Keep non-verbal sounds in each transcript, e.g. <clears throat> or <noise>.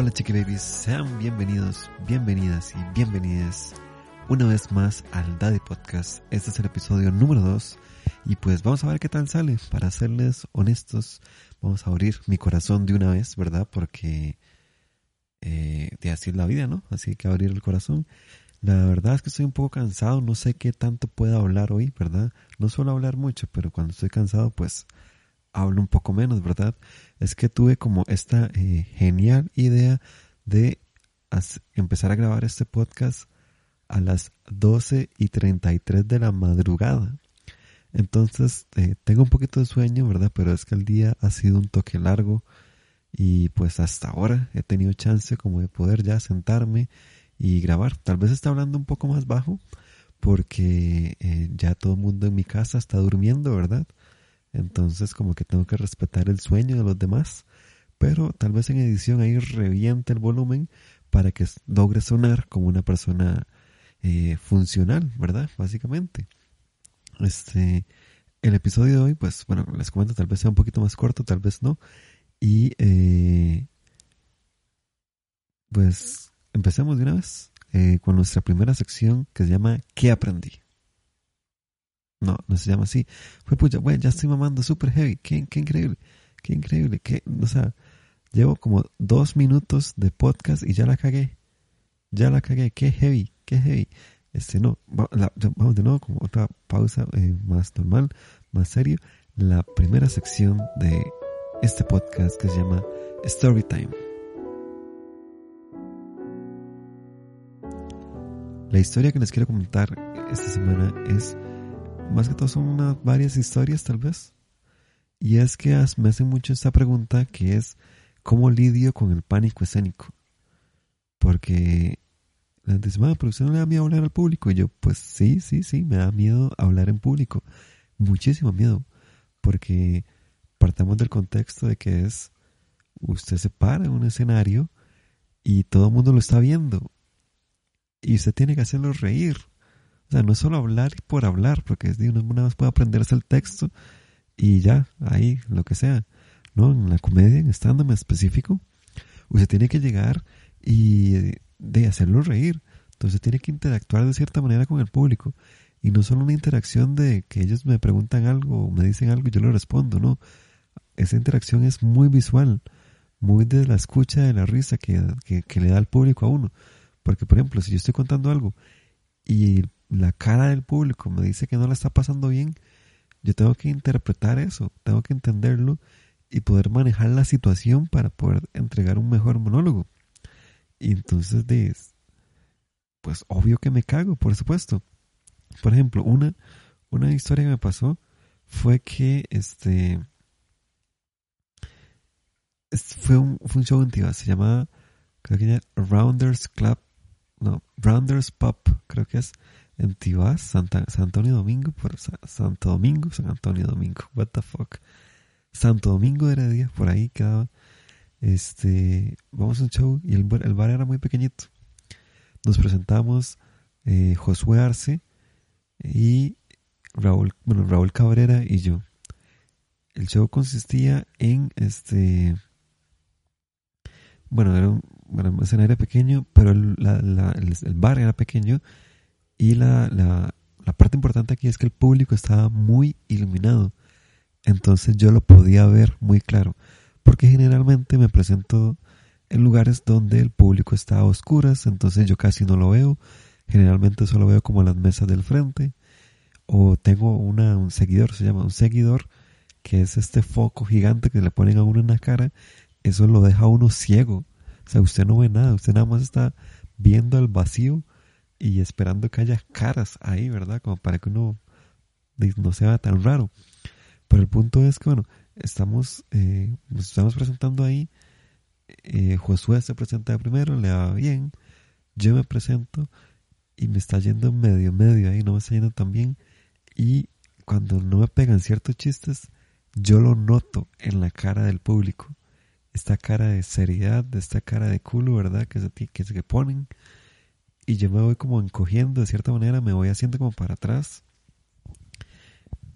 Hola chiquibabies, sean bienvenidos, bienvenidas y bienvenidas una vez más al Daddy Podcast. Este es el episodio número 2 y pues vamos a ver qué tal sale. Para serles honestos, vamos a abrir mi corazón de una vez, ¿verdad? Porque eh, de así es la vida, ¿no? Así que abrir el corazón. La verdad es que estoy un poco cansado, no sé qué tanto puedo hablar hoy, ¿verdad? No suelo hablar mucho, pero cuando estoy cansado pues hablo un poco menos, ¿verdad? Es que tuve como esta eh, genial idea de empezar a grabar este podcast a las 12 y 33 de la madrugada. Entonces, eh, tengo un poquito de sueño, ¿verdad? Pero es que el día ha sido un toque largo y pues hasta ahora he tenido chance como de poder ya sentarme y grabar. Tal vez está hablando un poco más bajo porque eh, ya todo el mundo en mi casa está durmiendo, ¿verdad? Entonces como que tengo que respetar el sueño de los demás. Pero tal vez en edición ahí reviente el volumen para que logre sonar como una persona eh, funcional, ¿verdad? Básicamente. Este, el episodio de hoy, pues bueno, les comento, tal vez sea un poquito más corto, tal vez no. Y eh, pues empecemos de una vez eh, con nuestra primera sección que se llama ¿Qué aprendí? No, no se llama así. Fue pucha, güey, ya estoy mamando super heavy. Qué, qué increíble, qué increíble. Qué, o sea, llevo como dos minutos de podcast y ya la cagué. Ya la cagué. Qué heavy, qué heavy. Este, no, vamos de nuevo, como otra pausa eh, más normal, más serio. La primera sección de este podcast que se llama Storytime. La historia que les quiero comentar esta semana es más que todo son unas varias historias tal vez. Y es que me hacen mucho esta pregunta que es ¿cómo lidio con el pánico escénico? Porque la gente dice, pero usted no le da miedo hablar al público. Y yo, pues sí, sí, sí, me da miedo hablar en público. Muchísimo miedo. Porque partamos del contexto de que es, usted se para en un escenario y todo el mundo lo está viendo. Y usted tiene que hacerlo reír. O sea, no es solo hablar por hablar, porque es, uno una vez puede aprenderse el texto y ya, ahí, lo que sea. ¿No? En la comedia, en stand específico, usted tiene que llegar y de hacerlo reír. Entonces tiene que interactuar de cierta manera con el público. Y no solo una interacción de que ellos me preguntan algo me dicen algo y yo lo respondo, no. Esa interacción es muy visual, muy de la escucha, de la risa que, que, que le da el público a uno. Porque, por ejemplo, si yo estoy contando algo y la cara del público me dice que no la está pasando bien, yo tengo que interpretar eso, tengo que entenderlo y poder manejar la situación para poder entregar un mejor monólogo. Y entonces, pues obvio que me cago, por supuesto. Por ejemplo, una, una historia que me pasó fue que este fue un, fue show se llamaba creo que Rounders Club, no, Rounders Pop, creo que es en Tibás, Santa, San Antonio Domingo, por Santo Domingo, San Antonio Domingo, what the fuck. Santo Domingo de Heredia, por ahí quedaba. Este, vamos a un show y el, el bar era muy pequeñito. Nos presentamos eh, Josué Arce y Raúl, bueno, Raúl Cabrera y yo. El show consistía en este, bueno, era un, bueno, escenario pequeño, pero el, el bar era pequeño y la, la, la parte importante aquí es que el público estaba muy iluminado. Entonces yo lo podía ver muy claro. Porque generalmente me presento en lugares donde el público está a oscuras, entonces yo casi no lo veo. Generalmente solo veo como las mesas del frente. O tengo un seguidor, se llama un seguidor, que es este foco gigante que le ponen a uno en la cara. Eso lo deja a uno ciego. O sea, usted no ve nada, usted nada más está viendo el vacío y esperando que haya caras ahí, ¿verdad? Como para que uno no sea tan raro. Pero el punto es que, bueno, estamos, eh, nos estamos presentando ahí. Eh, Josué se presenta primero, le va bien. Yo me presento y me está yendo medio, medio ahí, no me está yendo tan bien. Y cuando no me pegan ciertos chistes, yo lo noto en la cara del público. Esta cara de seriedad, esta cara de culo, ¿verdad? Que se, que se ponen y yo me voy como encogiendo de cierta manera, me voy haciendo como para atrás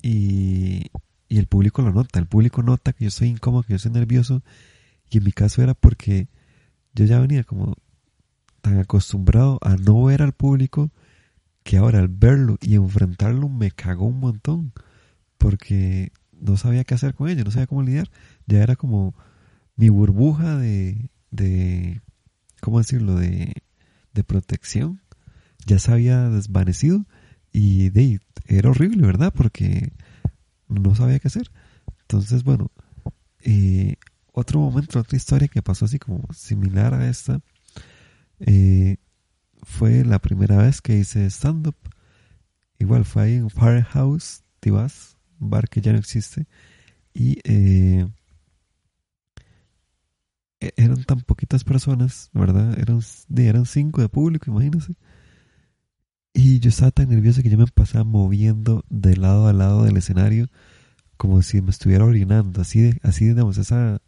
y, y el público lo nota, el público nota que yo soy incómodo, que yo soy nervioso y en mi caso era porque yo ya venía como tan acostumbrado a no ver al público que ahora al verlo y enfrentarlo me cagó un montón porque no sabía qué hacer con ello, no sabía cómo lidiar. Ya era como mi burbuja de, de ¿cómo decirlo?, de, de protección. Ya se había desvanecido y de, era horrible, ¿verdad? Porque no sabía qué hacer. Entonces, bueno, eh, otro momento, otra historia que pasó así como similar a esta, eh, fue la primera vez que hice stand-up. Igual fue ahí en Firehouse, Tibas, bar que ya no existe. Y eh, eran tan poquitas personas, ¿verdad? Eran, eran cinco de público, imagínense. Y yo estaba tan nervioso que yo me pasaba moviendo de lado a lado del escenario como si me estuviera orinando. Así, de, así digamos, esa,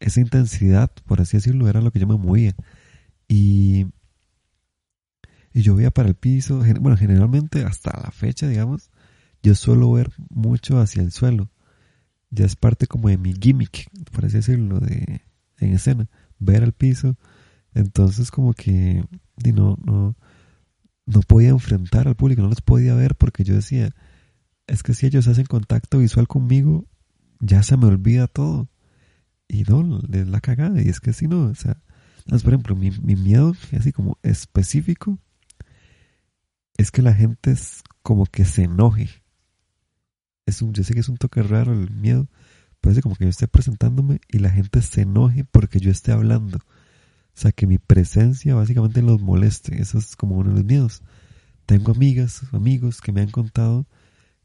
esa intensidad, por así decirlo, era lo que yo me movía. Y, y yo veía para el piso. Bueno, generalmente hasta la fecha, digamos, yo suelo ver mucho hacia el suelo. Ya es parte como de mi gimmick, por así decirlo, de, en escena. Ver al piso. Entonces como que no, no, no podía enfrentar al público, no los podía ver porque yo decía, es que si ellos hacen contacto visual conmigo, ya se me olvida todo. Y no, es la cagada. Y es que si no, o sea, por ejemplo, mi, mi miedo, así como específico, es que la gente es como que se enoje. Es un, yo sé que es un toque raro el miedo, parece como que yo esté presentándome y la gente se enoje porque yo esté hablando. O sea, que mi presencia básicamente los moleste. Eso es como uno de los miedos. Tengo amigas, amigos que me han contado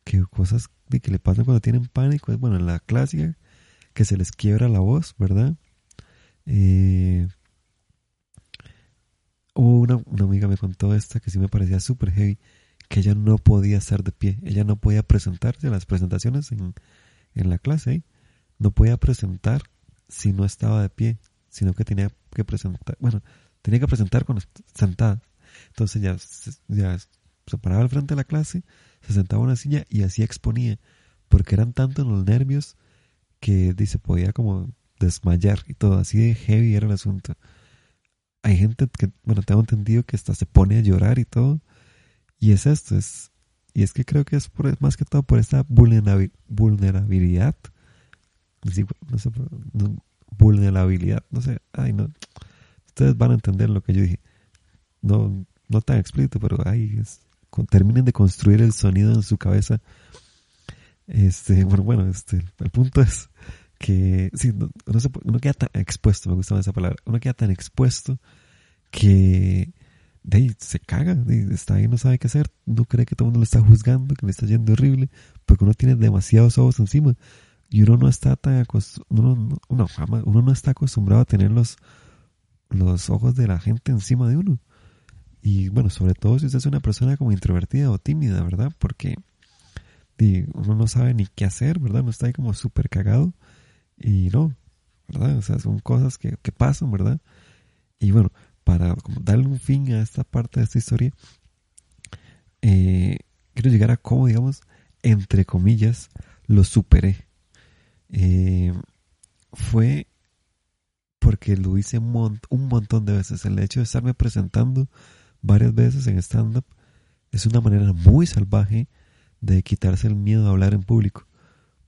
que cosas de que le pasan cuando tienen pánico es, bueno, la clásica, que se les quiebra la voz, ¿verdad? Eh, una, una amiga me contó esta que sí me parecía súper heavy, que ella no podía estar de pie, ella no podía presentarse a las presentaciones en, en la clase, ¿eh? No podía presentar si no estaba de pie, sino que tenía que presentar, bueno, tenía que presentar cuando sentada. Entonces ya, ya se paraba al frente de la clase, se sentaba en una silla y así exponía, porque eran tantos los nervios que dice podía como desmayar y todo, así de heavy era el asunto. Hay gente que, bueno, tengo entendido que hasta se pone a llorar y todo, y es esto, es, y es que creo que es por, más que todo por esta vulnerabilidad no sé, vulnerabilidad, no sé, ay no, ustedes van a entender lo que yo dije, no, no tan explícito, pero ay, es, terminen de construir el sonido en su cabeza, este, bueno, bueno, este, el punto es que, sí, no, se, uno queda tan expuesto, me gusta esa palabra, uno queda tan expuesto que de ahí se caga, está ahí, no sabe qué hacer, no cree que todo el mundo lo está juzgando, que le está yendo horrible, porque uno tiene demasiados ojos encima y uno no está tan uno, uno, uno no está acostumbrado a tener los, los ojos de la gente encima de uno. Y bueno, sobre todo si usted es una persona como introvertida o tímida, ¿verdad? Porque uno no sabe ni qué hacer, ¿verdad? Uno está ahí como súper cagado y no, ¿verdad? O sea, son cosas que, que pasan, ¿verdad? Y bueno, para darle un fin a esta parte de esta historia, eh, quiero llegar a cómo, digamos, entre comillas, lo superé. Eh, fue porque lo hice un, un montón de veces. El hecho de estarme presentando varias veces en stand-up es una manera muy salvaje de quitarse el miedo a hablar en público.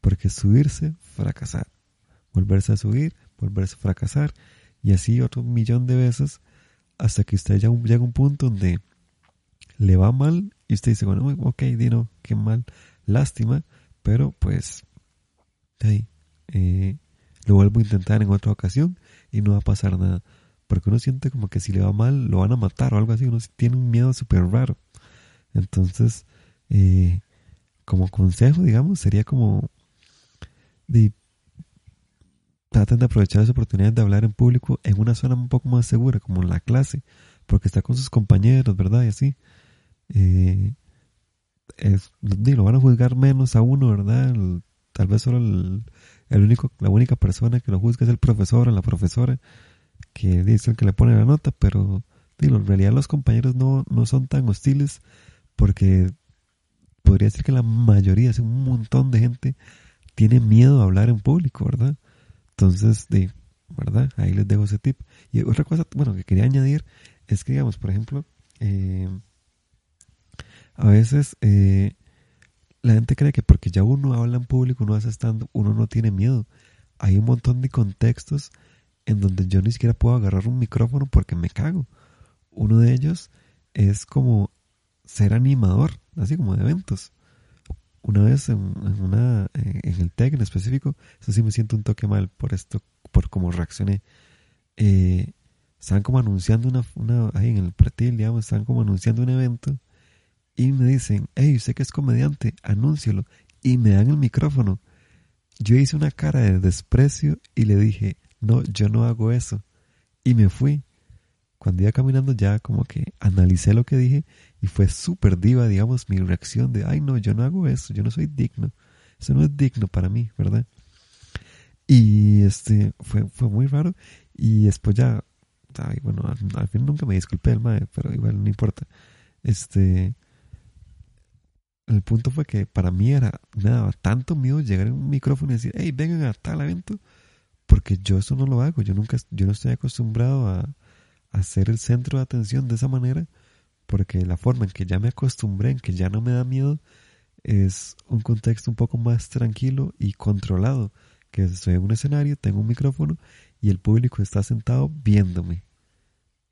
Porque subirse, fracasar. Volverse a subir, volverse a fracasar. Y así otro millón de veces hasta que usted ya llega a un punto donde le va mal y usted dice, bueno, ok, Dino, qué mal, lástima, pero pues, ahí, eh, lo vuelvo a intentar en otra ocasión y no va a pasar nada. Porque uno siente como que si le va mal lo van a matar o algo así, uno tiene un miedo súper raro. Entonces, eh, como consejo, digamos, sería como de, traten de aprovechar esa oportunidad de hablar en público en una zona un poco más segura, como en la clase, porque está con sus compañeros, ¿verdad? Y así. Eh, es, lo van a juzgar menos a uno, ¿verdad? tal vez solo el, el único, la única persona que lo juzga es el profesor o la profesora que dice que le pone la nota, pero digo, en realidad los compañeros no, no son tan hostiles porque podría decir que la mayoría, un montón de gente tiene miedo a hablar en público, ¿verdad? Entonces, de, ¿verdad? Ahí les dejo ese tip. Y otra cosa, bueno, que quería añadir es que, digamos, por ejemplo, eh, a veces eh, la gente cree que porque ya uno habla en público, uno hace stand uno no tiene miedo. Hay un montón de contextos en donde yo ni siquiera puedo agarrar un micrófono porque me cago. Uno de ellos es como ser animador, así como de eventos. Una vez en, una, en el TEC en específico, eso sí me siento un toque mal por esto, por cómo reaccioné. Eh, estaban como anunciando una, una, ahí en el pretil, digamos, estaban como anunciando un evento y me dicen, hey, usted que es comediante, anúncialo. Y me dan el micrófono. Yo hice una cara de desprecio y le dije, no, yo no hago eso. Y me fui. Cuando iba caminando ya como que analicé lo que dije y fue súper diva, digamos, mi reacción de, ay no, yo no hago eso, yo no soy digno. Eso no es digno para mí, ¿verdad? Y este, fue, fue muy raro. Y después ya, ay, bueno, al, fin nunca me disculpé el mae, pero igual no importa. Este, el punto fue que para mí era, me daba tanto miedo llegar en un micrófono y decir, hey, vengan a tal evento, porque yo eso no lo hago, yo nunca, yo no estoy acostumbrado a, a ser el centro de atención de esa manera, porque la forma en que ya me acostumbré, en que ya no me da miedo, es un contexto un poco más tranquilo y controlado, que estoy en un escenario, tengo un micrófono y el público está sentado viéndome,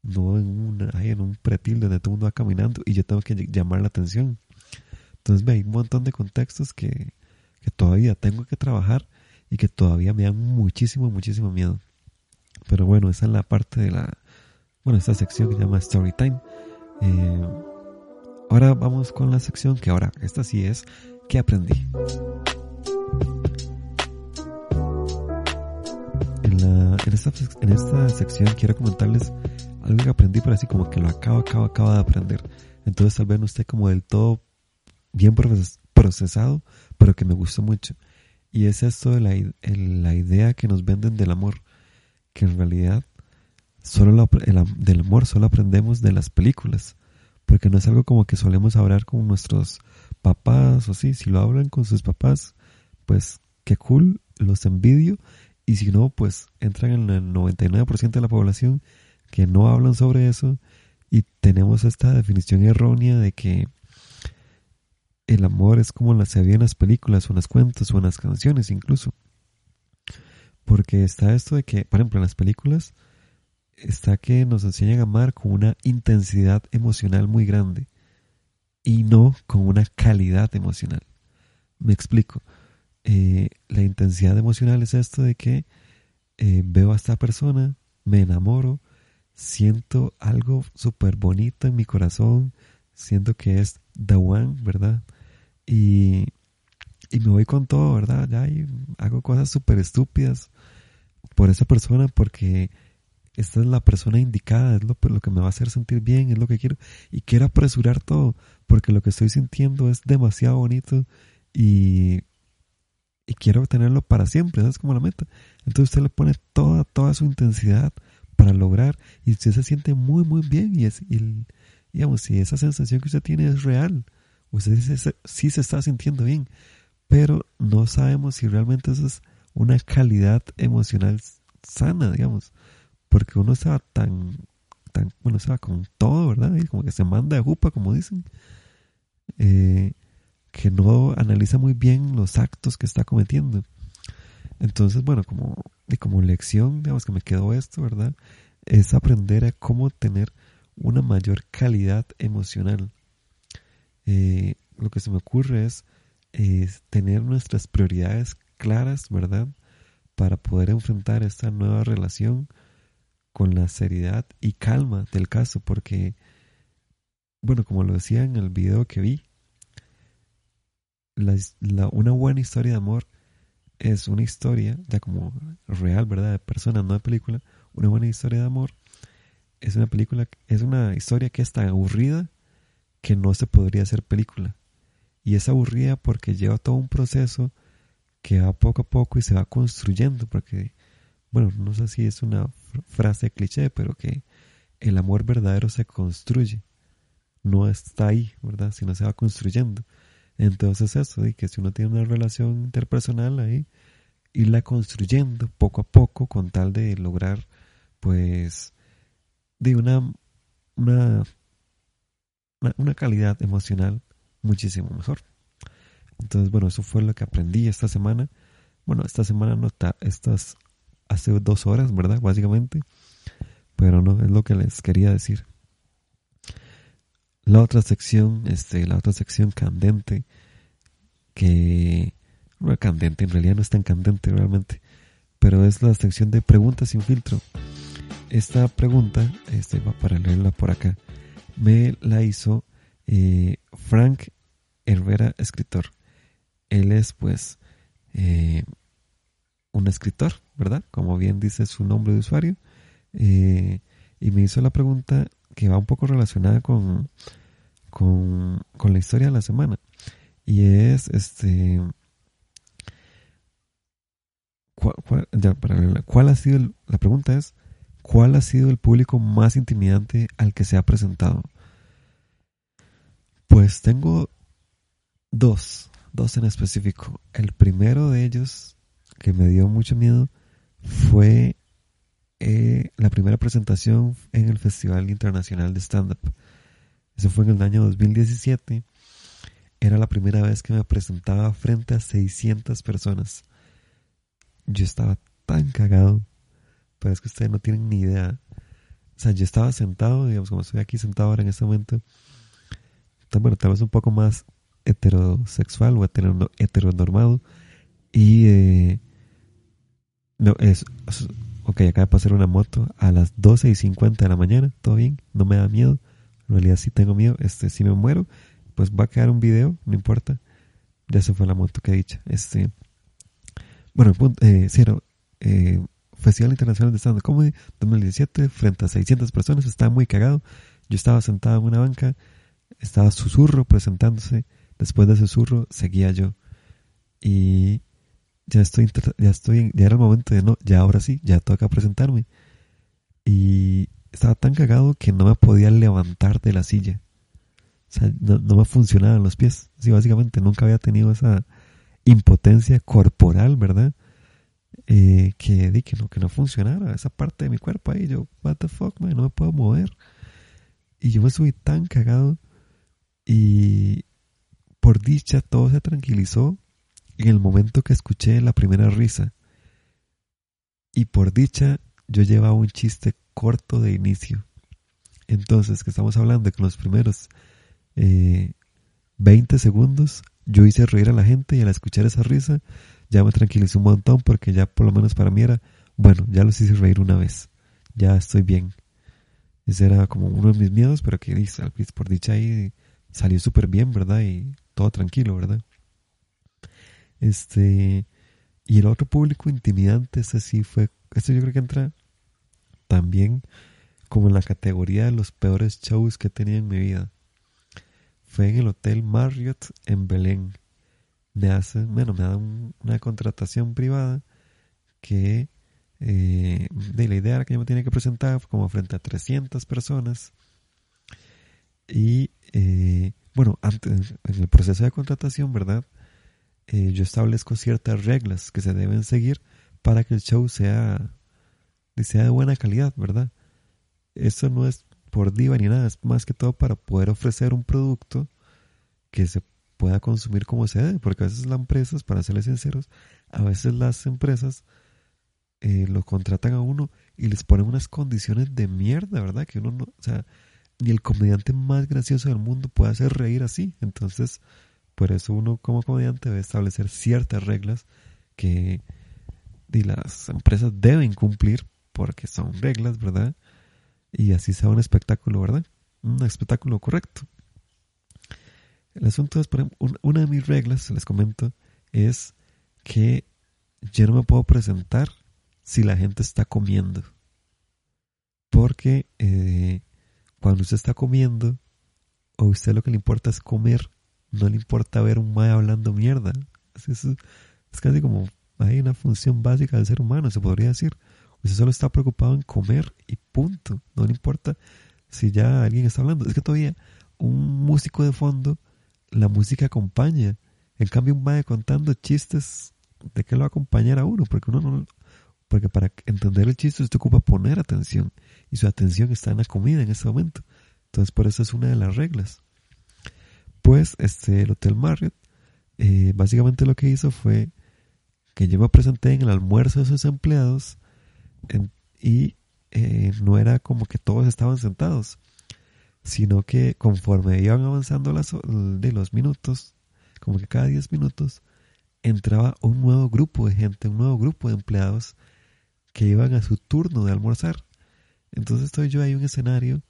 no en, una, en un pretil donde todo el mundo va caminando y yo tengo que llamar la atención. Entonces hay un montón de contextos que, que todavía tengo que trabajar y que todavía me dan muchísimo, muchísimo miedo. Pero bueno, esa es la parte de la, bueno, esta sección que se llama Storytime. Eh, ahora vamos con la sección que ahora, esta sí es, ¿qué aprendí? En, la, en, esta, en esta sección quiero comentarles algo que aprendí, pero así como que lo acabo, acabo, acabo de aprender. Entonces tal vez no esté como del todo bien procesado, pero que me gustó mucho. Y es esto de la, la idea que nos venden del amor, que en realidad solo del amor solo aprendemos de las películas, porque no es algo como que solemos hablar con nuestros papás o sí, si lo hablan con sus papás, pues qué cool, los envidio, y si no, pues entran en el 99% de la población que no hablan sobre eso. Y tenemos esta definición errónea de que el amor es como la se veía en las películas o en las cuentos o en las canciones incluso. Porque está esto de que, por ejemplo, en las películas está que nos enseñan a amar con una intensidad emocional muy grande y no con una calidad emocional. Me explico. Eh, la intensidad emocional es esto de que eh, veo a esta persona, me enamoro, siento algo súper bonito en mi corazón, siento que es the one, ¿verdad? Y, y me voy con todo, ¿verdad? Ya hago cosas súper estúpidas por esa persona porque esta es la persona indicada, es lo, lo que me va a hacer sentir bien, es lo que quiero. Y quiero apresurar todo porque lo que estoy sintiendo es demasiado bonito y, y quiero tenerlo para siempre, esa es como la meta. Entonces usted le pone toda, toda su intensidad para lograr y usted se siente muy, muy bien y es, y, digamos, si esa sensación que usted tiene es real, usted sí se está sintiendo bien, pero no sabemos si realmente eso es una calidad emocional sana, digamos, porque uno está tan, tan, bueno, se va con todo, ¿verdad? Y como que se manda de jupa, como dicen, eh, que no analiza muy bien los actos que está cometiendo. Entonces, bueno, como, y como lección, digamos que me quedó esto, ¿verdad? Es aprender a cómo tener una mayor calidad emocional. Eh, lo que se me ocurre es, tener nuestras prioridades claras, ¿verdad? Para poder enfrentar esta nueva relación con la seriedad y calma del caso, porque, bueno, como lo decía en el video que vi, una buena historia de amor es una historia, ya como real, ¿verdad? De persona, no de película. Una buena historia de amor es una película, es una historia que es tan aburrida que no se podría hacer película. Y es aburrida porque lleva todo un proceso que va poco a poco y se va construyendo, porque, bueno, no sé si es una frase cliché, pero que el amor verdadero se construye, no está ahí, ¿verdad? Sino se va construyendo. Entonces eso, y que si uno tiene una relación interpersonal ahí, irla construyendo poco a poco con tal de lograr pues de una una una calidad emocional muchísimo mejor. Entonces, bueno, eso fue lo que aprendí esta semana. Bueno, esta semana no está, estas hace dos horas, ¿verdad? Básicamente. Pero no, es lo que les quería decir. La otra sección, este, la otra sección candente, que no candente, en realidad no es tan candente realmente, pero es la sección de preguntas sin filtro. Esta pregunta, este, va para leerla por acá, me la hizo eh, Frank Herrera, escritor. Él es, pues, eh, un escritor, ¿verdad? Como bien dice su nombre de usuario. Eh, y me hizo la pregunta que va un poco relacionada con, con, la historia de la semana. Y es, este, ¿cuál, ha sido, la pregunta es, ¿cuál ha sido el público más intimidante al que se ha presentado? Pues tengo dos, dos en específico. El primero de ellos, que me dio mucho miedo, fue eh, la primera presentación en el Festival Internacional de Stand-Up. Eso fue en el año 2017. Era la primera vez que me presentaba frente a 600 personas. Yo estaba tan cagado, pero es que ustedes no tienen ni idea. O sea, yo estaba sentado, digamos, como estoy aquí sentado ahora en este momento, bueno, tal vez un poco más heterosexual o heteronormado. Y eh, no, es, ok, acaba de pasar una moto a las 12 y 50 de la mañana, todo bien, no me da miedo. En realidad sí tengo miedo, este, si me muero, pues va a quedar un video, no importa. Ya se fue la moto que he dicho. Este, bueno, eh, cero, eh, Festival Internacional de Stand Up Comedy 2017, frente a 600 personas, estaba muy cagado. Yo estaba sentado en una banca, estaba susurro presentándose. Después de susurro seguía yo. Y ya estoy, ya estoy, ya era el momento de no, ya ahora sí, ya toca presentarme. Y estaba tan cagado que no me podía levantar de la silla. O sea, no, me funcionaban los pies. Sí, básicamente nunca había tenido esa impotencia corporal, ¿verdad? Que di que no, que no funcionara esa parte de mi cuerpo ahí. Yo, what the fuck, man, no me puedo mover. Y yo me subí tan cagado y por dicha todo se tranquilizó en el momento que escuché la primera risa. Y por dicha yo llevaba un chiste corto de inicio. Entonces, que estamos hablando que los primeros 20 eh, segundos yo hice reír a la gente y al escuchar esa risa ya me tranquilizó un montón porque ya por lo menos para mí era, bueno, ya los hice reír una vez, ya estoy bien. Ese era como uno de mis miedos, pero que por dicha ahí salió súper bien, ¿verdad? Y todo tranquilo, ¿verdad? Este, y el otro público intimidante, ese sí fue, este yo creo que entra también como en la categoría de los peores shows que he tenido en mi vida. Fue en el Hotel Marriott en Belén. Me hace, bueno, me da una contratación privada que eh, de la idea era que yo me tenía que presentar como frente a 300 personas y eh, bueno, antes, en el proceso de contratación, ¿verdad? Eh, yo establezco ciertas reglas que se deben seguir para que el show sea, sea de buena calidad, ¿verdad? Eso no es por diva ni nada, es más que todo para poder ofrecer un producto que se pueda consumir como se debe, porque a veces las empresas, para serles sinceros, a veces las empresas eh, lo contratan a uno y les ponen unas condiciones de mierda, ¿verdad? Que uno no, o sea, ni el comediante más gracioso del mundo puede hacer reír así. Entonces, por eso uno como comediante debe establecer ciertas reglas que las empresas deben cumplir porque son reglas, ¿verdad? Y así sea un espectáculo, ¿verdad? Un espectáculo correcto. El asunto es, por ejemplo, una de mis reglas, les comento, es que yo no me puedo presentar si la gente está comiendo. Porque eh, cuando usted está comiendo, o usted lo que le importa es comer, no le importa ver un mae hablando mierda. Es, es casi como hay una función básica del ser humano, se podría decir. Usted solo está preocupado en comer y punto. No le importa si ya alguien está hablando. Es que todavía un músico de fondo, la música acompaña. En cambio, un contando chistes ¿de qué lo va a acompañar a uno? Porque uno no, porque para entender el chiste usted ocupa poner atención y su atención está en la comida en ese momento. Entonces por eso es una de las reglas. Pues este, el Hotel Marriott eh, básicamente lo que hizo fue que yo me presenté en el almuerzo de sus empleados y eh, no era como que todos estaban sentados, sino que conforme iban avanzando las, de los minutos, como que cada 10 minutos, entraba un nuevo grupo de gente, un nuevo grupo de empleados que iban a su turno de almorzar. Entonces estoy yo ahí en un escenario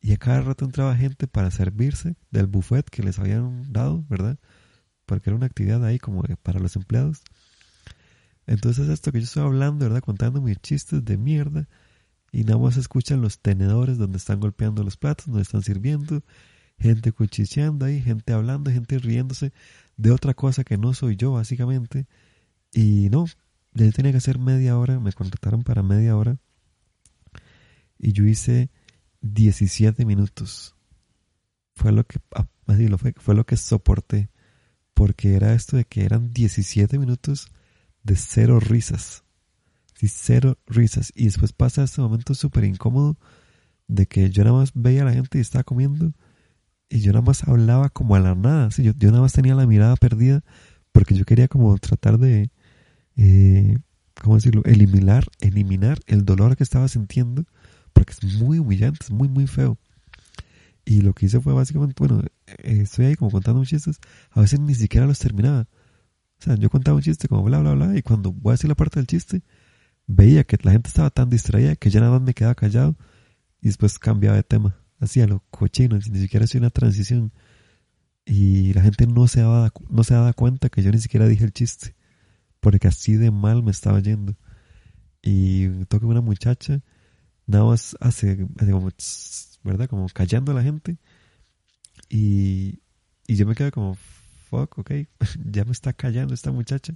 y a cada rato entraba gente para servirse del buffet que les habían dado, ¿verdad? Porque era una actividad ahí como para los empleados. Entonces esto que yo estoy hablando, ¿verdad? Contando mis chistes de mierda y nada más escuchan los tenedores donde están golpeando los platos, donde están sirviendo, gente cuchicheando ahí, gente hablando, gente riéndose de otra cosa que no soy yo, básicamente. Y no, ya tenía que hacer media hora, me contrataron para media hora. Y yo hice 17 minutos. Fue lo que, ah, así lo fue, fue lo que soporté. Porque era esto de que eran 17 minutos de cero risas cero risas. Y después pasa este momento súper incómodo de que yo nada más veía a la gente y estaba comiendo y yo nada más hablaba como a la nada. yo, yo nada más tenía la mirada perdida porque yo quería como tratar de, eh, ¿cómo decirlo? Eliminar, eliminar el dolor que estaba sintiendo porque es muy humillante, es muy, muy feo. Y lo que hice fue básicamente, bueno, eh, estoy ahí como contando chistes, a veces ni siquiera los terminaba. O sea, yo contaba un chiste como bla, bla, bla, y cuando voy a decir la parte del chiste, veía que la gente estaba tan distraída que ya nada más me quedaba callado y después cambiaba de tema. Hacía lo cochino, ni siquiera hacía una transición. Y la gente no se, daba, no se daba cuenta que yo ni siquiera dije el chiste, porque así de mal me estaba yendo. Y toca una muchacha, nada más hace, como, ¿verdad? Como callando a la gente. Y, y yo me quedo como, fuck, ok, <laughs> ya me está callando esta muchacha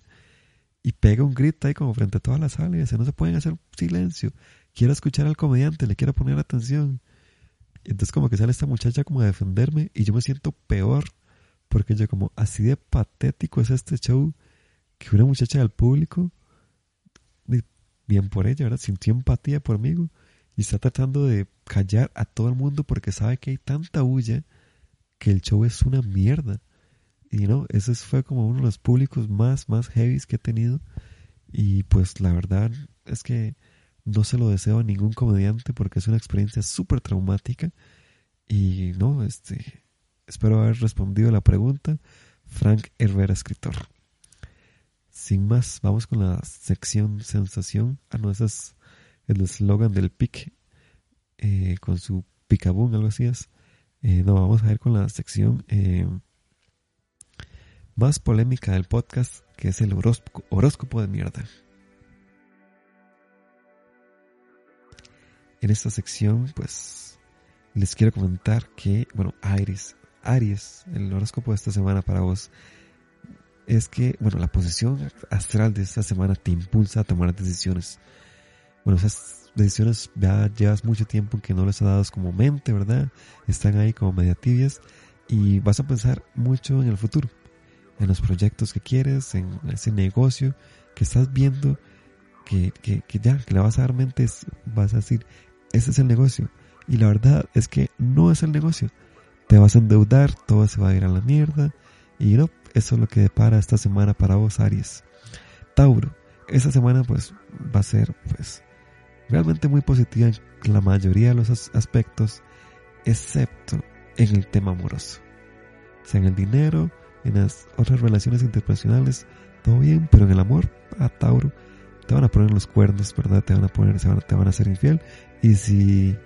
y pega un grito ahí como frente a toda la sala y no se pueden hacer silencio, quiero escuchar al comediante, le quiero poner atención. Entonces como que sale esta muchacha como a defenderme y yo me siento peor porque yo como así de patético es este show que una muchacha del público, bien por ella, ¿verdad? Sintió empatía por mí y está tratando de callar a todo el mundo porque sabe que hay tanta bulla que el show es una mierda. Y no, ese fue como uno de los públicos más, más heavies que he tenido. Y pues la verdad es que no se lo deseo a ningún comediante porque es una experiencia súper traumática. Y no, este, espero haber respondido la pregunta. Frank Herrera, escritor. Sin más, vamos con la sección sensación. Ah, no, ese es el eslogan del PIC eh, con su picabún, algo así es. Eh, no, vamos a ver con la sección eh, más polémica del podcast, que es el horóscopo, de mierda. En esta sección, pues, les quiero comentar que, bueno, Aries, Aries, el horóscopo de esta semana para vos, es que, bueno, la posición astral de esta semana te impulsa a tomar decisiones. Bueno, esas decisiones ya llevas mucho tiempo que no les ha dado como mente, ¿verdad? Están ahí como media tibias y vas a pensar mucho en el futuro en los proyectos que quieres, en ese negocio que estás viendo, que, que, ya, que le vas a dar mentes, vas a decir, ese es el negocio. Y la verdad es que no es el negocio. Te vas a endeudar, todo se va a ir a la mierda. Y no, eso es lo que depara esta semana para vos, Aries. Tauro, esta semana pues va a ser pues realmente muy positiva en la mayoría de los aspectos, excepto en el tema amoroso. O sea, en el dinero, en las otras relaciones interpersonales, todo bien, pero en el amor, a Tauro, te van a poner los cuernos, ¿verdad? Te van a poner, se van, te van a hacer infiel. Y si,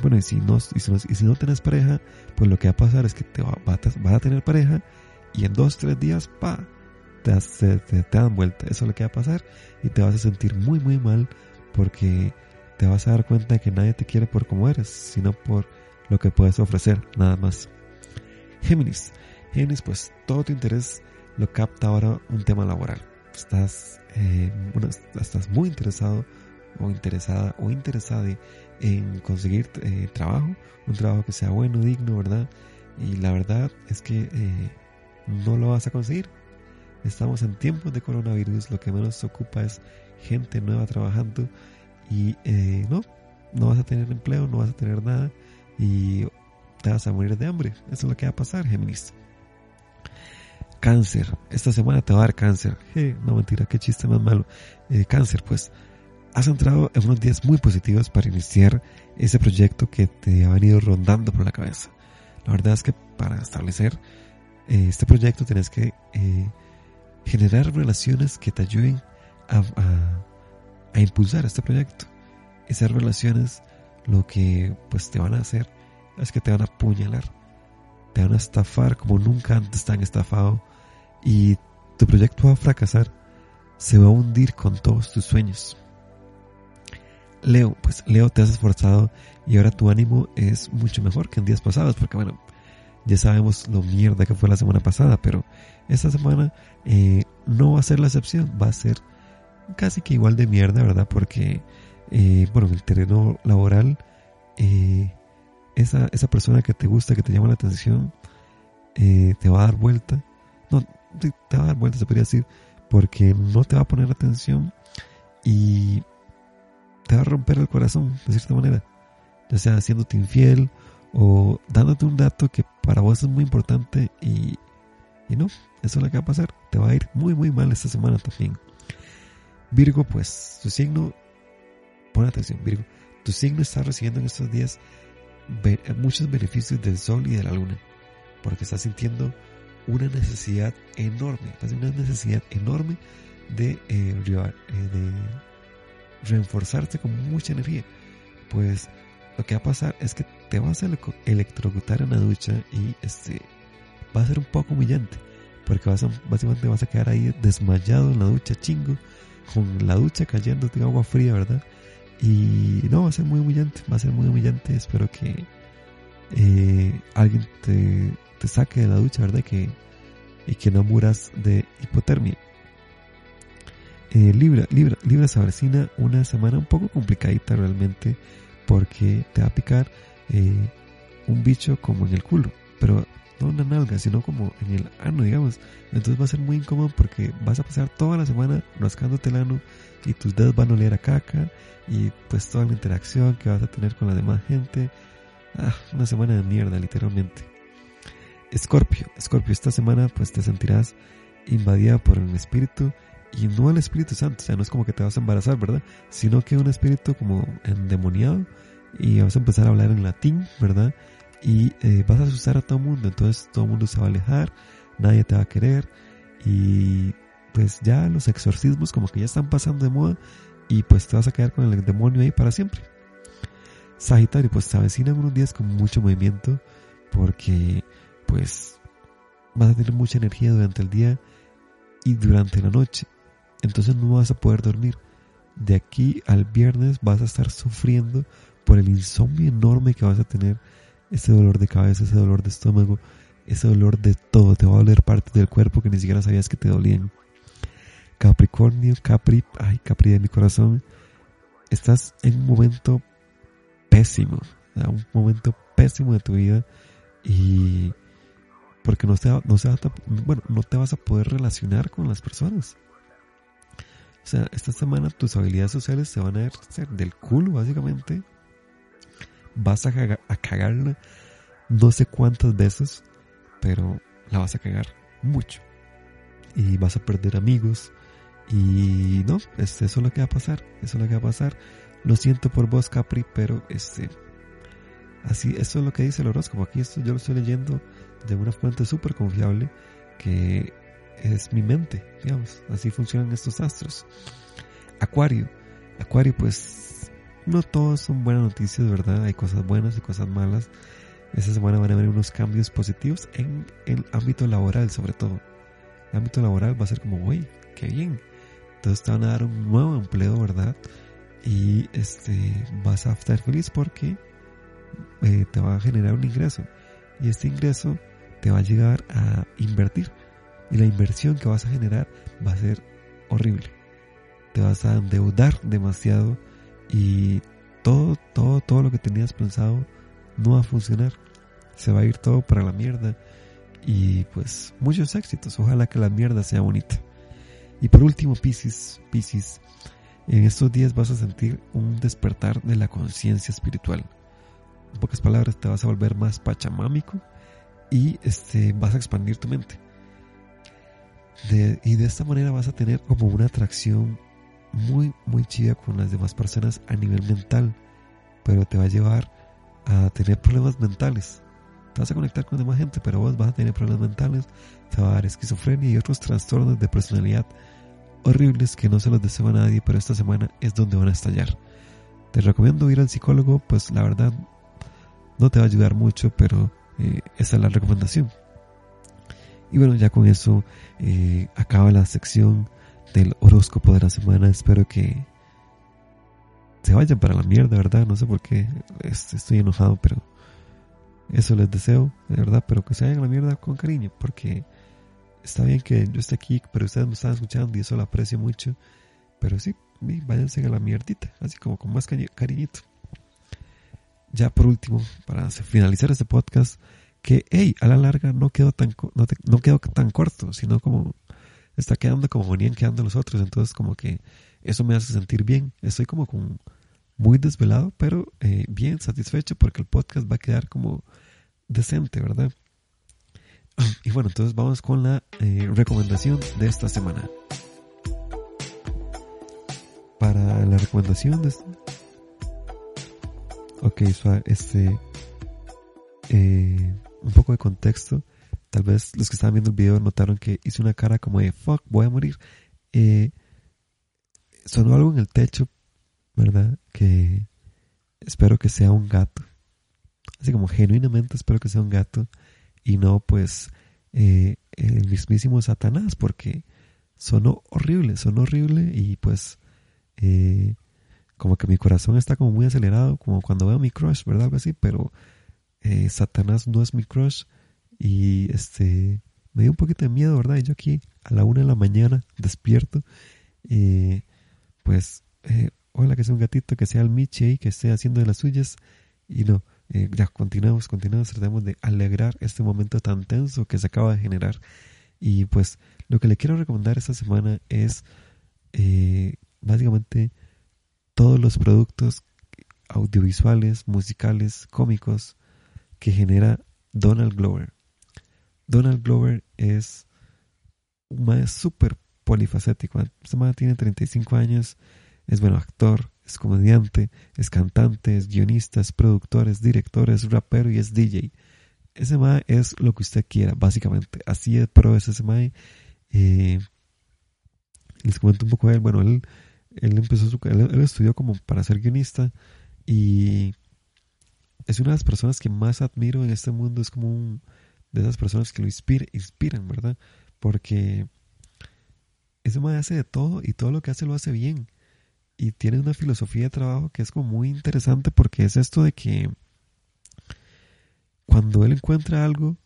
bueno, y si no, y si no, y si no pareja, pues lo que va a pasar es que te va, vas a tener pareja y en dos, tres días, pa, te, te, te, dan vuelta. Eso es lo que va a pasar y te vas a sentir muy, muy mal porque te vas a dar cuenta de que nadie te quiere por como eres, sino por lo que puedes ofrecer, nada más. Géminis, Géminis, pues todo tu interés lo capta ahora un tema laboral. Estás, eh, estás muy interesado o interesada o interesada en conseguir eh, trabajo, un trabajo que sea bueno, digno, ¿verdad? Y la verdad es que eh, no lo vas a conseguir. estamos en tiempos de coronavirus, lo que menos ocupa es gente nueva trabajando y eh, no, no vas a tener empleo, no vas a tener nada y te vas a morir de hambre. Eso es lo que va a pasar, Géminis. Cáncer, esta semana te va a dar cáncer. no mentira, qué chiste más malo. Eh, cáncer, pues has entrado en unos días muy positivos para iniciar ese proyecto que te ha venido rondando por la cabeza. La verdad es que para establecer eh, este proyecto tienes que eh, generar relaciones que te ayuden a, a, impulsar este proyecto. Esas relaciones lo que pues te van a hacer es que te van a apuñalar, te van a estafar como nunca antes te han estafado y tu proyecto va a fracasar, se va a hundir con todos tus sueños. Leo, pues Leo te has esforzado y ahora tu ánimo es mucho mejor que en días pasados, porque bueno, ya sabemos lo mierda que fue la semana pasada, pero esta semana eh, no va a ser la excepción, va a ser casi que igual de mierda, ¿verdad? Porque, eh, bueno, en el terreno laboral, eh, esa, esa persona que te gusta, que te llama la atención, te va a dar vuelta. No, te, te va a dar vuelta, se podría decir, porque no te va a poner atención y te va a romper el corazón, de cierta manera. Ya sea haciéndote infiel o dándote un dato que para vos es muy importante y, y no, eso es lo que va a pasar. Te va a ir muy, muy mal esta semana también. Virgo, pues, tu signo, pon atención, Virgo, tu signo está recibiendo en estos días muchos beneficios del sol y de la luna, porque estás sintiendo una necesidad enorme, una necesidad enorme de, eh, eh, de reforzarte con mucha energía. Pues lo que va a pasar es que te vas a electrocutar en la ducha y este va a ser un poco humillante porque vas a, básicamente vas a quedar ahí desmayado en la ducha chingo con la ducha cayendo de agua fría verdad y no va a ser muy humillante va a ser muy humillante. Espero que eh, alguien te, te, saque de la ducha verdad que y que no muras de hipotermia. Eh, Libra, Libra, Libra se avecina una semana un poco complicadita realmente porque te va a picar eh, un bicho como en el culo, pero no en la nalga, sino como en el ano, digamos. Entonces va a ser muy incómodo porque vas a pasar toda la semana rascándote el ano y tus dedos van a oler a caca y pues toda la interacción que vas a tener con la demás gente. Ah, una semana de mierda, literalmente. Escorpio, Escorpio, esta semana pues te sentirás invadida por un espíritu y no el Espíritu Santo, o sea, no es como que te vas a embarazar, ¿verdad? Sino que un espíritu como endemoniado y vas a empezar a hablar en latín, ¿verdad? Y eh, vas a asustar a todo el mundo, entonces todo el mundo se va a alejar, nadie te va a querer y pues ya los exorcismos como que ya están pasando de moda y pues te vas a quedar con el demonio ahí para siempre. Sagitario, pues se avecinan unos días con mucho movimiento porque pues vas a tener mucha energía durante el día y durante la noche. Entonces no vas a poder dormir. De aquí al viernes vas a estar sufriendo por el insomnio enorme que vas a tener, ese dolor de cabeza, ese dolor de estómago, ese dolor de todo, te va a doler partes del cuerpo que ni siquiera sabías que te dolían. Capricornio, Capri, ay, Capri de mi corazón, estás en un momento pésimo, un momento pésimo de tu vida y porque no, te, no, se bueno, no te vas a poder relacionar con las personas. O sea, esta semana tus habilidades sociales se van a ver del culo, básicamente vas a, cagarla no sé cuántas veces, pero la vas a cagar mucho. Y vas a perder amigos. Y no, este, eso es lo que va a pasar. Eso es lo que va a pasar. Lo siento por vos, Capri, pero este. Así, eso es lo que dice el horóscopo. Aquí esto yo lo estoy leyendo de una fuente súper confiable que es mi mente, digamos. Así funcionan estos astros. Acuario. Acuario, pues no todos son buenas noticias, ¿verdad? Hay cosas buenas y cosas malas. Esta semana van a haber unos cambios positivos en el ámbito laboral, sobre todo. El ámbito laboral va a ser como, uy, qué bien. Entonces te van a dar un nuevo empleo, ¿verdad? Y este vas a estar feliz porque eh, te va a generar un ingreso. Y este ingreso te va a llegar a invertir. Y la inversión que vas a generar va a ser horrible. Te vas a endeudar demasiado y todo, todo, todo lo que tenías pensado no va a funcionar. Se va a ir todo para la mierda y pues muchos éxitos. Ojalá que la mierda sea bonita. Y por último, Pisces, Pisces, en estos días vas a sentir un despertar de la conciencia espiritual. En pocas palabras, te vas a volver más pachamámico y este, vas a expandir tu mente. y de esta manera vas a tener como una atracción muy, muy chida con las demás personas a nivel mental, pero te va a llevar a tener problemas mentales. Te vas a conectar con demás gente, pero vos vas a tener problemas mentales, te va a dar esquizofrenia y otros trastornos de personalidad horribles que no se los deseo a nadie, pero esta semana es donde van a estallar. Te recomiendo ir al psicólogo, pues la verdad no te va a ayudar mucho, pero eh, esa es la recomendación. Y bueno, ya con eso eh, acaba la sección del horóscopo de la semana. Espero que se vayan para la mierda, ¿verdad? No sé por qué estoy enojado, pero eso les deseo, de verdad, pero que se vayan a la mierda con cariño, porque está bien que yo esté aquí, pero ustedes me están escuchando y eso lo aprecio mucho. Pero sí, váyanse a la mierdita, así como con más cariñito. Ya por último, para finalizar este podcast, que, hey, a la larga no quedó tan, no, no tan corto, sino como está quedando como venían quedando los otros. Entonces, como que eso me hace sentir bien. Estoy como con muy desvelado, pero eh, bien satisfecho porque el podcast va a quedar como decente, ¿verdad? <clears throat> Y bueno, entonces vamos con la eh, recomendación de esta semana. Para la recomendación de... Ok, este... Eh, un poco de contexto. Tal vez los que estaban viendo el video notaron que hice una cara como de fuck, voy a morir. Eh, sonó algo en el techo, ¿verdad? Que espero que sea un gato. Así como genuinamente espero que sea un gato y no pues eh, el mismísimo Satanás porque sonó horrible, sonó horrible y pues eh, como que mi corazón está como muy acelerado, como cuando veo mi crush, ¿verdad? Algo así, pero Satanás no es mi crush y este, me dio un poquito de miedo, ¿verdad? Y yo aquí a la una de la mañana despierto. Y pues, eh, hola, que sea un gatito, que sea el Michi ahí, que esté haciendo de las suyas. Y no, eh, ya continuamos, continuamos, tratamos de alegrar este momento tan tenso que se acaba de generar. Y pues, lo que le quiero recomendar esta semana es eh, básicamente todos los productos audiovisuales, musicales, cómicos que genera Donald Glover. Donald Glover es un maestro súper polifacético. Este man tiene 35 años, es bueno actor, es comediante, es cantante, es guionista, es productor, es director, es rapero y es DJ. Ese mae es lo que usted quiera, básicamente. Así es pro es ese mae. Eh, les comento un poco de él. Bueno, él, él empezó su, él, él, estudió como para ser guionista y es una de las personas que más admiro en este mundo. Es como un, de esas personas que lo inspira, inspiran, ¿verdad? Porque ese man hace de todo y todo lo que hace lo hace bien. Y tiene una filosofía de trabajo que es como muy interesante porque es esto de que cuando él encuentra algo,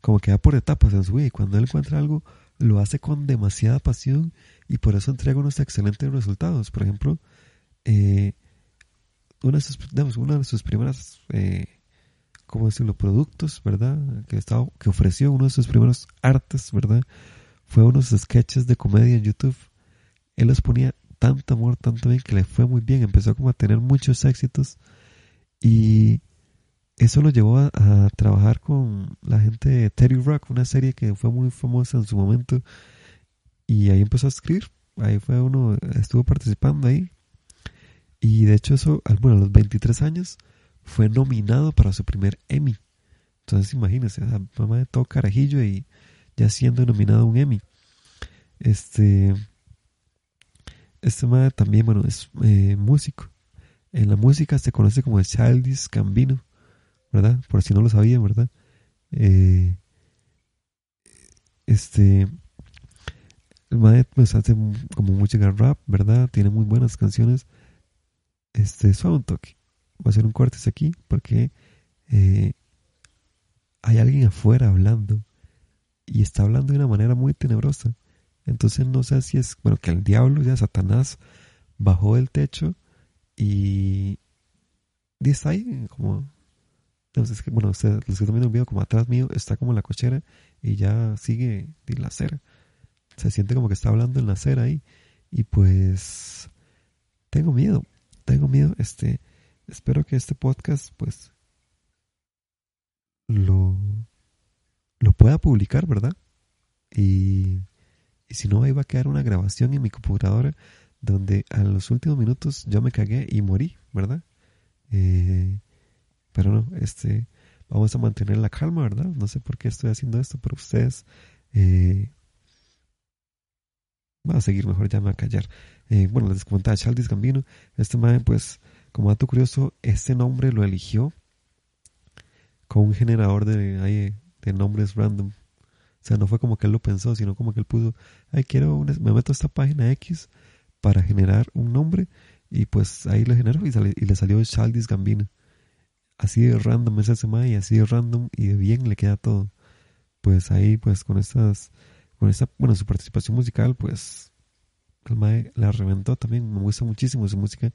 como que va por etapas en su vida, cuando él encuentra algo, lo hace con demasiada pasión y por eso entrega unos excelentes resultados. Por ejemplo, eh, una, de sus, una de sus primeras eh, ¿cómo decirlo?, productos, ¿verdad? Que, estaba, que ofreció uno de sus primeros artes, ¿verdad? Fue unos sketches de comedia en YouTube. Él los ponía tanto amor, tanto bien, que le fue muy bien. Empezó como a tener muchos éxitos. Y eso lo llevó a, trabajar con la gente de Terry Rock, una serie que fue muy famosa en su momento. Y ahí empezó a escribir. Ahí fue uno, estuvo participando ahí. Y de hecho eso, bueno, a los 23 años, fue nominado para su primer Emmy. Entonces imagínense, esa mamá de todo carajillo y ya siendo nominado a un Emmy. Este, este madre también, bueno, es eh, músico. En la música se conoce como el Childish Gambino, ¿verdad? Por si no lo sabían, ¿verdad? Eh, este, el madre pues hace como música rap, ¿verdad? Tiene muy buenas canciones. Este, suave un toque voy a hacer un corte aquí porque eh, hay alguien afuera hablando y está hablando de una manera muy tenebrosa. Entonces no sé si es, bueno, que el diablo, ya Satanás, bajó del techo y, y está ahí como... Entonces, bueno, ustedes, los que están viendo el video como atrás mío, está como la cochera y ya sigue de la acera. Se siente como que está hablando en la acera ahí. Y pues tengo miedo, tengo miedo. Este, espero que este podcast pues lo, lo pueda publicar, ¿verdad? Y, y si no, ahí va a quedar una grabación en mi computadora donde a los últimos minutos yo me cagué y morí, ¿verdad? Eh, pero no, este, vamos a mantener la calma, ¿verdad? No sé por qué estoy haciendo esto, pero ustedes eh, van a seguir mejor, ya me a callar. Eh, bueno, les comentaba Chaldis Gambino, este man, pues, como dato curioso, este nombre lo eligió con un generador de, nombres random. O sea, no fue como que él lo pensó, sino como que él puso, ay, quiero, me meto a esta página X para generar un nombre y pues ahí lo generó y, y le salió Chaldis Gambino. Así de random es ese y así de random y de bien le queda todo. Pues ahí pues con estas, con esta, bueno, su participación musical pues el mae la reventó también, me gusta muchísimo su música.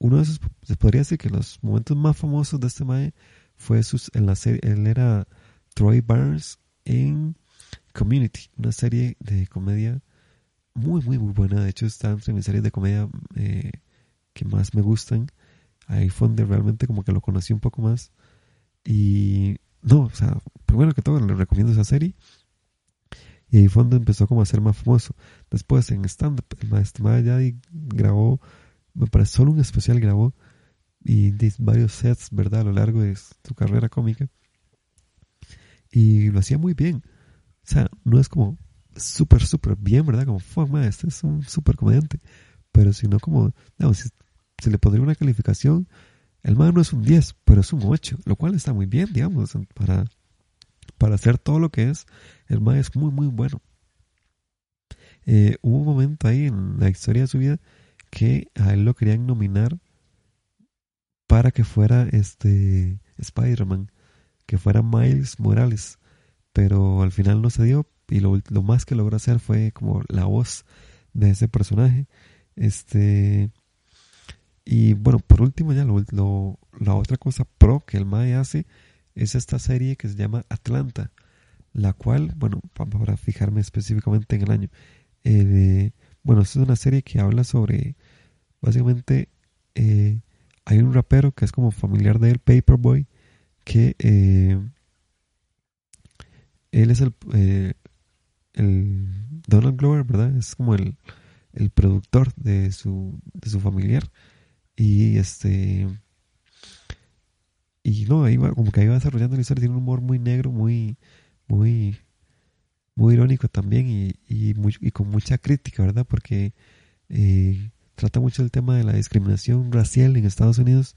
Uno de esos, se podría decir que los momentos más famosos de este mae fue sus, en la serie, él era Troy Barnes en Community, una serie de comedia muy, muy, muy buena. De hecho, está entre mis series de comedia eh, que más me gustan. Ahí fue donde realmente como que lo conocí un poco más. Y no, o sea, primero que todo le recomiendo esa serie. Y ahí fue empezó como a ser más famoso. Después en stand-up, el maestro grabó, me parece solo un especial grabó y varios sets, ¿verdad? A lo largo de su carrera cómica. Y lo hacía muy bien. O sea, no es como súper, súper bien, ¿verdad? Como, fuck, este es un súper comediante. Pero si no, como, no, si, le pondría una calificación, el man no es un 10, pero es un 8, lo cual está muy bien, digamos, para, para hacer todo lo que es, el man es muy, muy bueno. Eh, hubo un momento ahí en la historia de su vida que a él lo querían nominar para que fuera este Spider-Man, que fuera Miles Morales, pero al final no se dio y lo, más que logró hacer fue como la voz de ese personaje. Este. Y bueno, por último, ya lo, la otra cosa pro que el MAE hace es esta serie que se llama Atlanta, la cual, bueno, para fijarme específicamente en el año, eh, bueno, es una serie que habla sobre, básicamente, eh, hay un rapero que es como familiar de él, Paperboy, que eh, él es el, el Donald Glover, ¿verdad? Es como el, el productor de su, de su familiar. Y este. Y no, ahí va, como que ahí desarrollando la historia. Tiene un humor muy negro, muy, muy, muy irónico también y, y, con mucha crítica, ¿verdad? Porque eh, trata mucho el tema de la discriminación racial en Estados Unidos.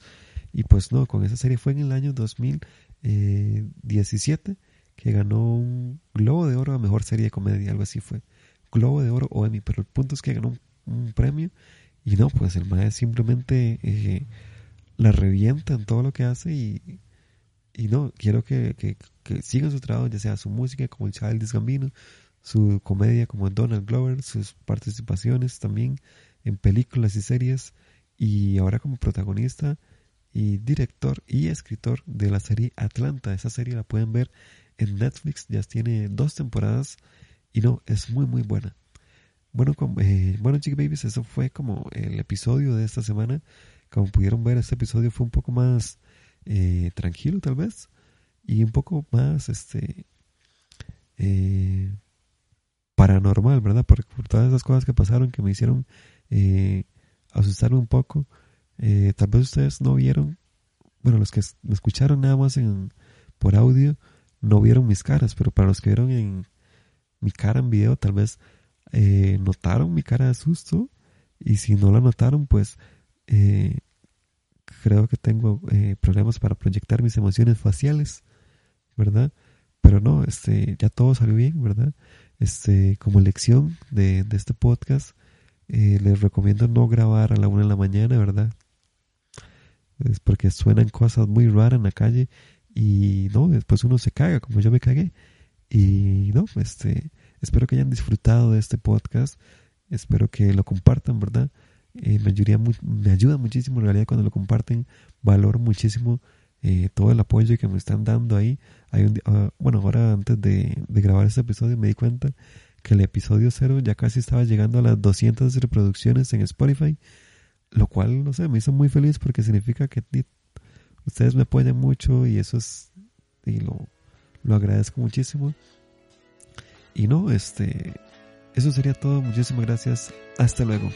Y pues no, con esa serie fue en el año 2017 que ganó un Globo de Oro a Mejor Serie de Comedia, algo así fue. Globo de Oro o Emmy, pero el punto es que ganó un, premio y no, pues el maestro simplemente eh, la revienta en todo lo que hace y, y no, quiero que, que, que, sigan su trabajo, ya sea su música como el Childish Gambino, su comedia como Donald Glover, sus participaciones también en películas y series y ahora como protagonista y director y escritor de la serie Atlanta. Esa serie la pueden ver en Netflix, ya tiene dos temporadas y no, es muy muy buena. Bueno, eh, bueno Chick Babies, eso fue como el episodio de esta semana. Como pudieron ver, este episodio fue un poco más eh, tranquilo tal vez y un poco más este eh, paranormal, ¿verdad? Por, por, todas esas cosas que pasaron que me hicieron eh, asustarme un poco. Eh, tal vez ustedes no vieron, bueno, los que me escucharon nada más en, por audio, no vieron mis caras, pero para los que vieron en mi cara en video, tal vez notaron mi cara de susto. Y si no la notaron, pues eh, creo que tengo eh, problemas para proyectar mis emociones faciales, ¿verdad? Pero no, este, ya todo salió bien, ¿verdad? Este, como lección de, este podcast, les recomiendo no grabar a la una de la mañana, ¿verdad? Es porque suenan cosas muy raras en la calle y no, después uno se caga, como yo me cagué. Y no, este, espero que hayan disfrutado de este podcast. Espero que lo compartan, ¿verdad? Eh, me, ayuda muchísimo en realidad cuando lo comparten. Valoro muchísimo eh, todo el apoyo que me están dando ahí. Hay uh, bueno, ahora antes de, de, grabar este episodio me di cuenta que el episodio cero ya casi estaba llegando a las 200 reproducciones en Spotify, lo cual, no sé, me hizo muy feliz porque significa que ustedes me apoyan mucho y eso es, y lo, lo agradezco muchísimo. Y no, este, eso sería todo. Muchísimas gracias. Hasta luego.